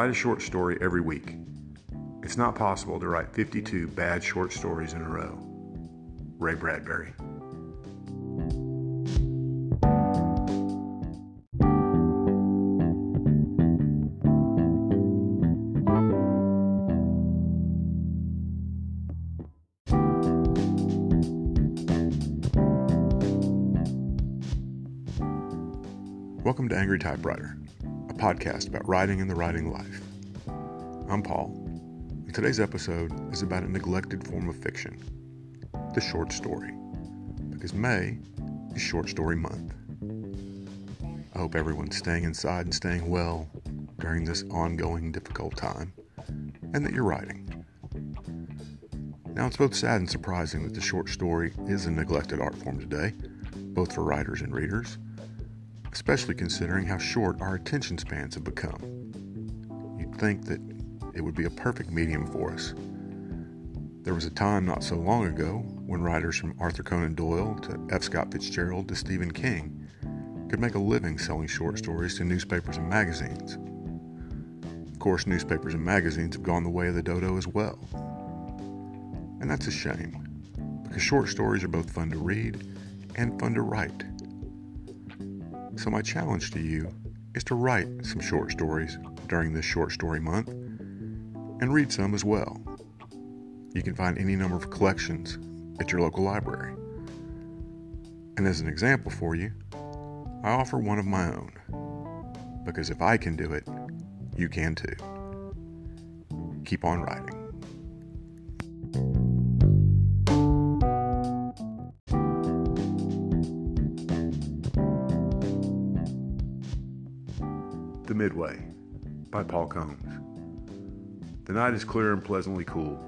Write a short story every week. It's not possible to write 52 bad short stories in a row. Ray Bradbury. Welcome to Angry Typewriter, podcast about writing and the writing life. I'm Paul, and today's episode is about a neglected form of fiction the short story, because May is Short Story Month. I hope everyone's staying inside and staying well during this ongoing difficult time, and that you're writing. Now, it's both sad and surprising that the short story is a neglected art form today, both for writers and readers, especially considering how short our attention spans have become. You'd think that it would be a perfect medium for us. There was a time not so long ago when writers from Arthur Conan Doyle to F. Scott Fitzgerald to Stephen King could make a living selling short stories to newspapers and magazines. Of course, newspapers and magazines have gone the way of the dodo as well. And that's a shame, because short stories are both fun to read and fun to write. So, my challenge to you is to write some short stories during this short story month and read some as well. You can find any number of collections at your local library. And as an example for you, I offer one of my own. Because if I can do it, you can too. Keep on writing. The Midway by Paul Combs. The night is clear and pleasantly cool.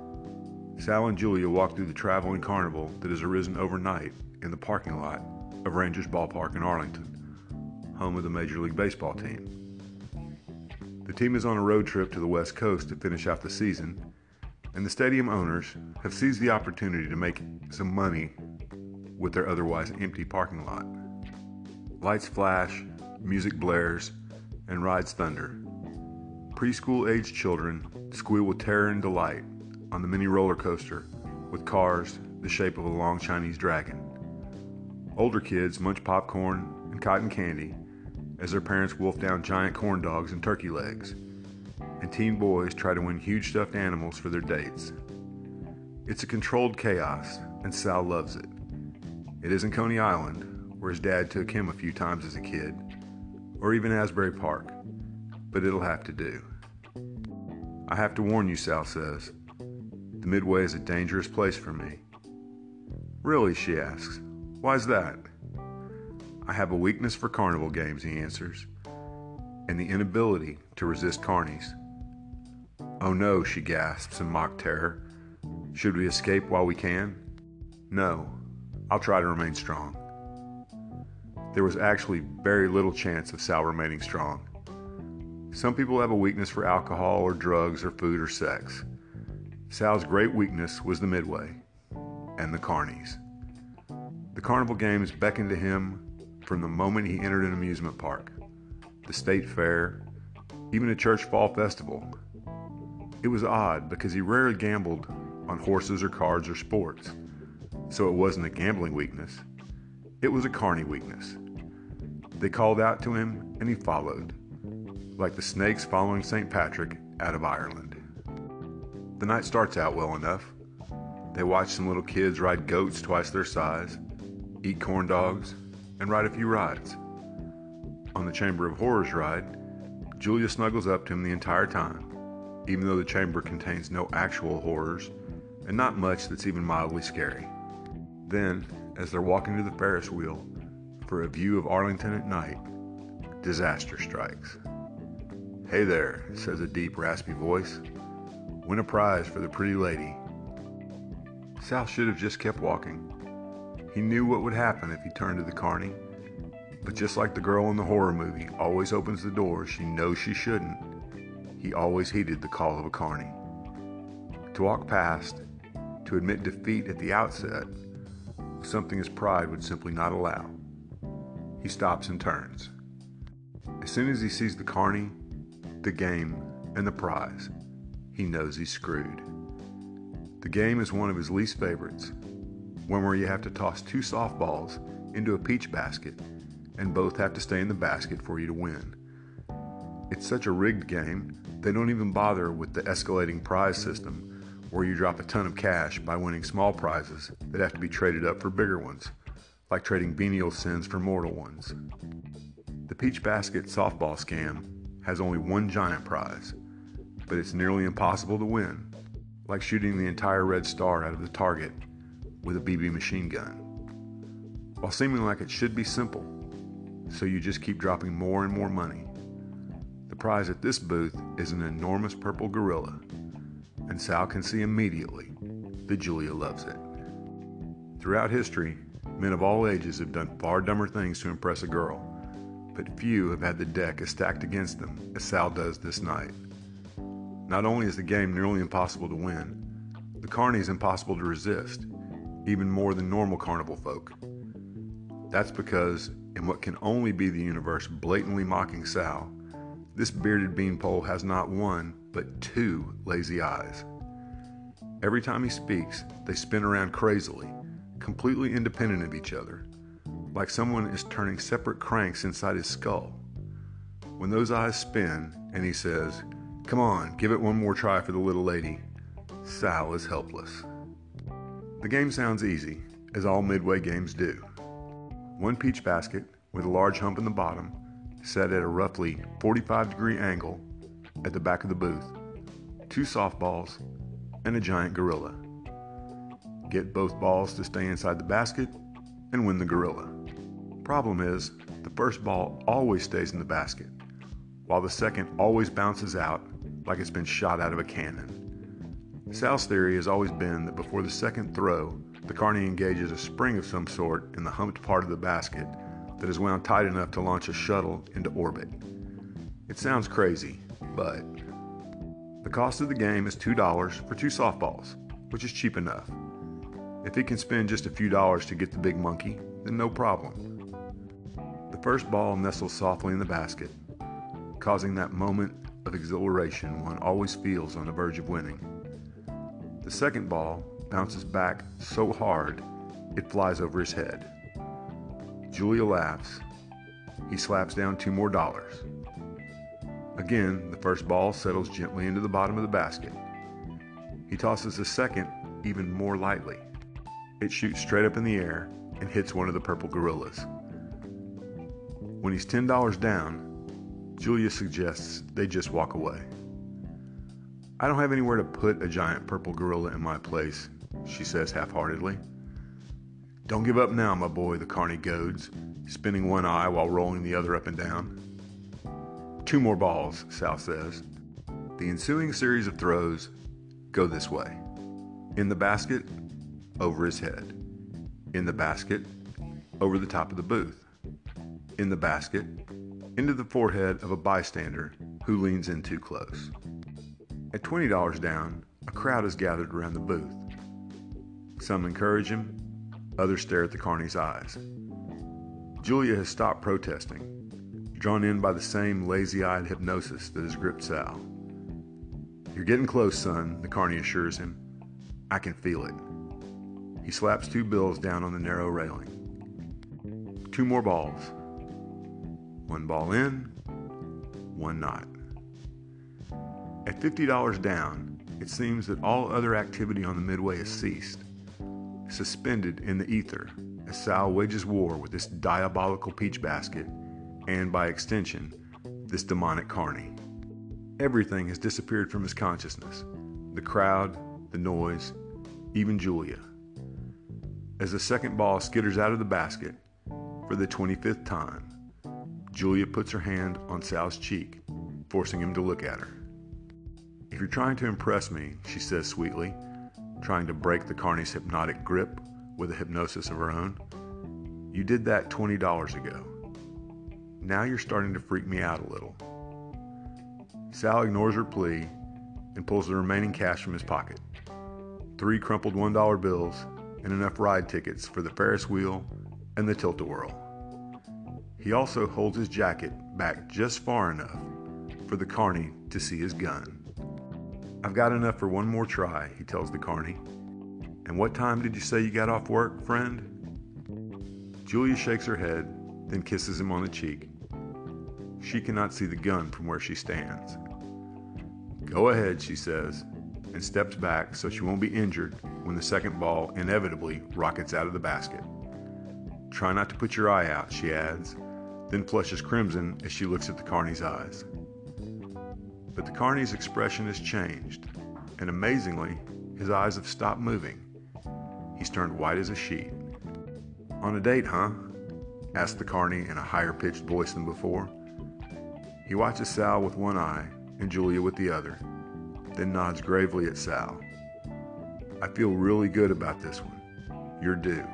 Sal and Julia walk through the traveling carnival that has arisen overnight in the parking lot of Rangers Ballpark in Arlington, home of the Major League Baseball team. The team is on a road trip to the West Coast to finish out the season, and the stadium owners have seized the opportunity to make some money with their otherwise empty parking lot. Lights flash, music blares, and rides thunder. Preschool aged children squeal with terror and delight on the mini roller coaster with cars the shape of a long Chinese dragon. Older kids munch popcorn and cotton candy as their parents wolf down giant corn dogs and turkey legs, and teen boys try to win huge stuffed animals for their dates. It's a controlled chaos, and Sal loves it. It isn't Coney Island, where his dad took him a few times as a kid, or even Asbury Park, but it'll have to do. I have to warn you, Sal says. The Midway is a dangerous place for me. Really, she asks. Why's that? I have a weakness for carnival games, he answers, and the inability to resist carnies. Oh no, she gasps in mock terror. Should we escape while we can? No, I'll try to remain strong. There was actually very little chance of Sal remaining strong. Some people have a weakness for alcohol or drugs or food or sex. Sal's great weakness was the midway and the carnies. The carnival games beckoned to him from the moment he entered an amusement park, the state fair, even a church fall festival. It was odd because he rarely gambled on horses or cards or sports, so it wasn't a gambling weakness. It was a carny weakness. They called out to him and he followed like the snakes following St. Patrick out of Ireland. The night starts out well enough. They watch some little kids ride goats twice their size, eat corn dogs, and ride a few rides. On the Chamber of Horrors ride, Julia snuggles up to him the entire time, even though the chamber contains no actual horrors and not much that's even mildly scary. Then, as they're walking to the Ferris wheel for a view of Arlington at night, disaster strikes. Hey there, says a deep, raspy voice. Win a prize for the pretty lady. Sal should have just kept walking. He knew what would happen if he turned to the carney. But just like the girl in the horror movie always opens the door she knows she shouldn't, he always heeded the call of a carney. To walk past, to admit defeat at the outset, something his pride would simply not allow. He stops and turns. As soon as he sees the carney, the game and the prize, he knows he's screwed. The game is one of his least favorites, one where you have to toss two softballs into a peach basket and both have to stay in the basket for you to win. It's such a rigged game, they don't even bother with the escalating prize system where you drop a ton of cash by winning small prizes that have to be traded up for bigger ones, like trading venial sins for mortal ones. The Peach Basket softball scam has only one giant prize, but it's nearly impossible to win, like shooting the entire red star out of the target with a BB machine gun. While seeming like it should be simple, so you just keep dropping more and more money. The prize at this booth is an enormous purple gorilla and Sal can see immediately that Julia loves it. Throughout history, men of all ages have done far dumber things to impress a girl, but few have had the deck as stacked against them as Sal does this night. Not only is the game nearly impossible to win, the carny is impossible to resist, even more than normal carnival folk. That's because, in what can only be the universe blatantly mocking Sal, this bearded beanpole has not one, but two lazy eyes. Every time he speaks, they spin around crazily, completely independent of each other, like someone is turning separate cranks inside his skull. When those eyes spin and he says, Come on, give it one more try for the little lady, Sal is helpless. The game sounds easy, as all Midway games do. One peach basket with a large hump in the bottom, set at a roughly 45 degree angle at the back of the booth, two softballs, and a giant gorilla. Get both balls to stay inside the basket and win the gorilla. Problem is, the first ball always stays in the basket, while the second always bounces out like it's been shot out of a cannon. Sal's theory has always been that before the second throw, the carny engages a spring of some sort in the humped part of the basket that is wound tight enough to launch a shuttle into orbit. It sounds crazy, but the cost of the game is $2 for two softballs, which is cheap enough. If he can spend just a few dollars to get the big monkey, then no problem. The first ball nestles softly in the basket, causing that moment of exhilaration one always feels on the verge of winning. The second ball bounces back so hard it flies over his head. Julia laughs. He slaps down two more dollars. Again, the first ball settles gently into the bottom of the basket. He tosses the second even more lightly. It shoots straight up in the air and hits one of the purple gorillas. When he's $10 down, Julia suggests they just walk away. I don't have anywhere to put a giant purple gorilla in my place, she says half heartedly. Don't give up now, my boy, the carny goads, spinning one eye while rolling the other up and down. Two more balls, Sal says. The ensuing series of throws go this way in the basket, over his head, in the basket, over the top of the booth, in the basket, into the forehead of a bystander who leans in too close. At $20 down, a crowd is gathered around the booth. Some encourage him, others stare at the carny's eyes. Julia has stopped protesting drawn in by the same lazy eyed hypnosis that has gripped Sal. You're getting close, son, the carny assures him. I can feel it. He slaps two bills down on the narrow railing. Two more balls. One ball in, one not. At $50 down, it seems that all other activity on the midway has ceased, suspended in the ether as Sal wages war with this diabolical peach basket and by extension, this demonic carny. Everything has disappeared from his consciousness the crowd, the noise, even Julia. As the second ball skitters out of the basket for the 25th time, Julia puts her hand on Sal's cheek, forcing him to look at her. If you're trying to impress me, she says sweetly, trying to break the carny's hypnotic grip with a hypnosis of her own, you did that $20 ago. Now you're starting to freak me out a little. Sal ignores her plea and pulls the remaining cash from his pocket three crumpled $1 bills and enough ride tickets for the Ferris wheel and the tilt a whirl. He also holds his jacket back just far enough for the carney to see his gun. I've got enough for one more try, he tells the carney. And what time did you say you got off work, friend? Julia shakes her head, then kisses him on the cheek. She cannot see the gun from where she stands. Go ahead, she says, and steps back so she won't be injured when the second ball inevitably rockets out of the basket. Try not to put your eye out, she adds, then flushes crimson as she looks at the Carney's eyes. But the Carney's expression has changed, and amazingly, his eyes have stopped moving. He's turned white as a sheet. On a date, huh? asked the Carney in a higher pitched voice than before. He watches Sal with one eye and Julia with the other, then nods gravely at Sal. I feel really good about this one. You're due.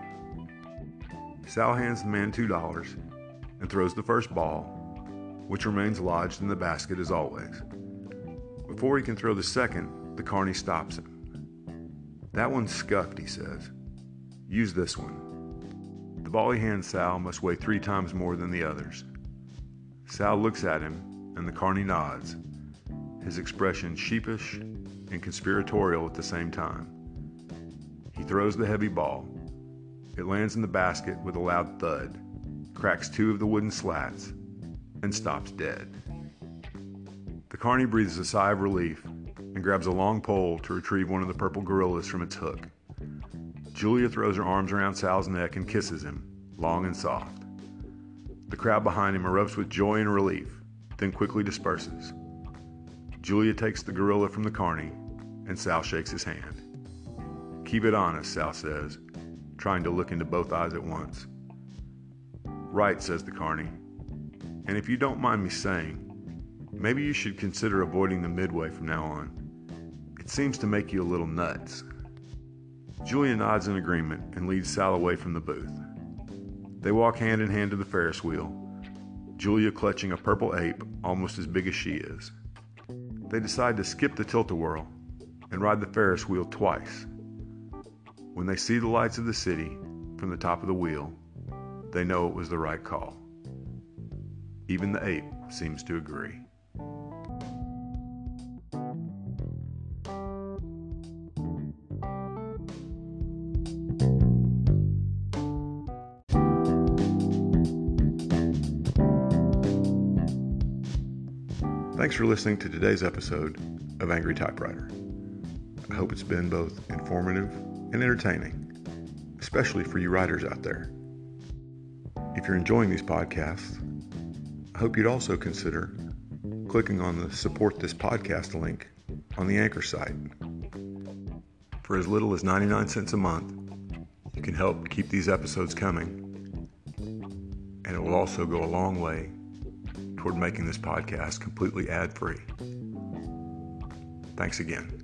Sal hands the man $2 and throws the first ball, which remains lodged in the basket as always. Before he can throw the second, the carney stops him. That one's scuffed, he says. Use this one. The ball he hands Sal must weigh three times more than the others. Sal looks at him, and the carney nods, his expression sheepish and conspiratorial at the same time. He throws the heavy ball. It lands in the basket with a loud thud, cracks two of the wooden slats, and stops dead. The carney breathes a sigh of relief and grabs a long pole to retrieve one of the purple gorillas from its hook. Julia throws her arms around Sal's neck and kisses him, long and soft. The crowd behind him erupts with joy and relief, then quickly disperses. Julia takes the gorilla from the carney, and Sal shakes his hand. Keep it honest, Sal says, trying to look into both eyes at once. Right, says the carney. And if you don't mind me saying, maybe you should consider avoiding the midway from now on. It seems to make you a little nuts. Julia nods in agreement and leads Sal away from the booth. They walk hand in hand to the Ferris wheel, Julia clutching a purple ape almost as big as she is. They decide to skip the tilt a whirl and ride the Ferris wheel twice. When they see the lights of the city from the top of the wheel, they know it was the right call. Even the ape seems to agree. Thanks for listening to today's episode of Angry Typewriter. I hope it's been both informative and entertaining, especially for you writers out there. If you're enjoying these podcasts, I hope you'd also consider clicking on the support this podcast link on the Anchor site. For as little as 99 cents a month, you can help keep these episodes coming, and it will also go a long way toward making this podcast completely ad free. Thanks again.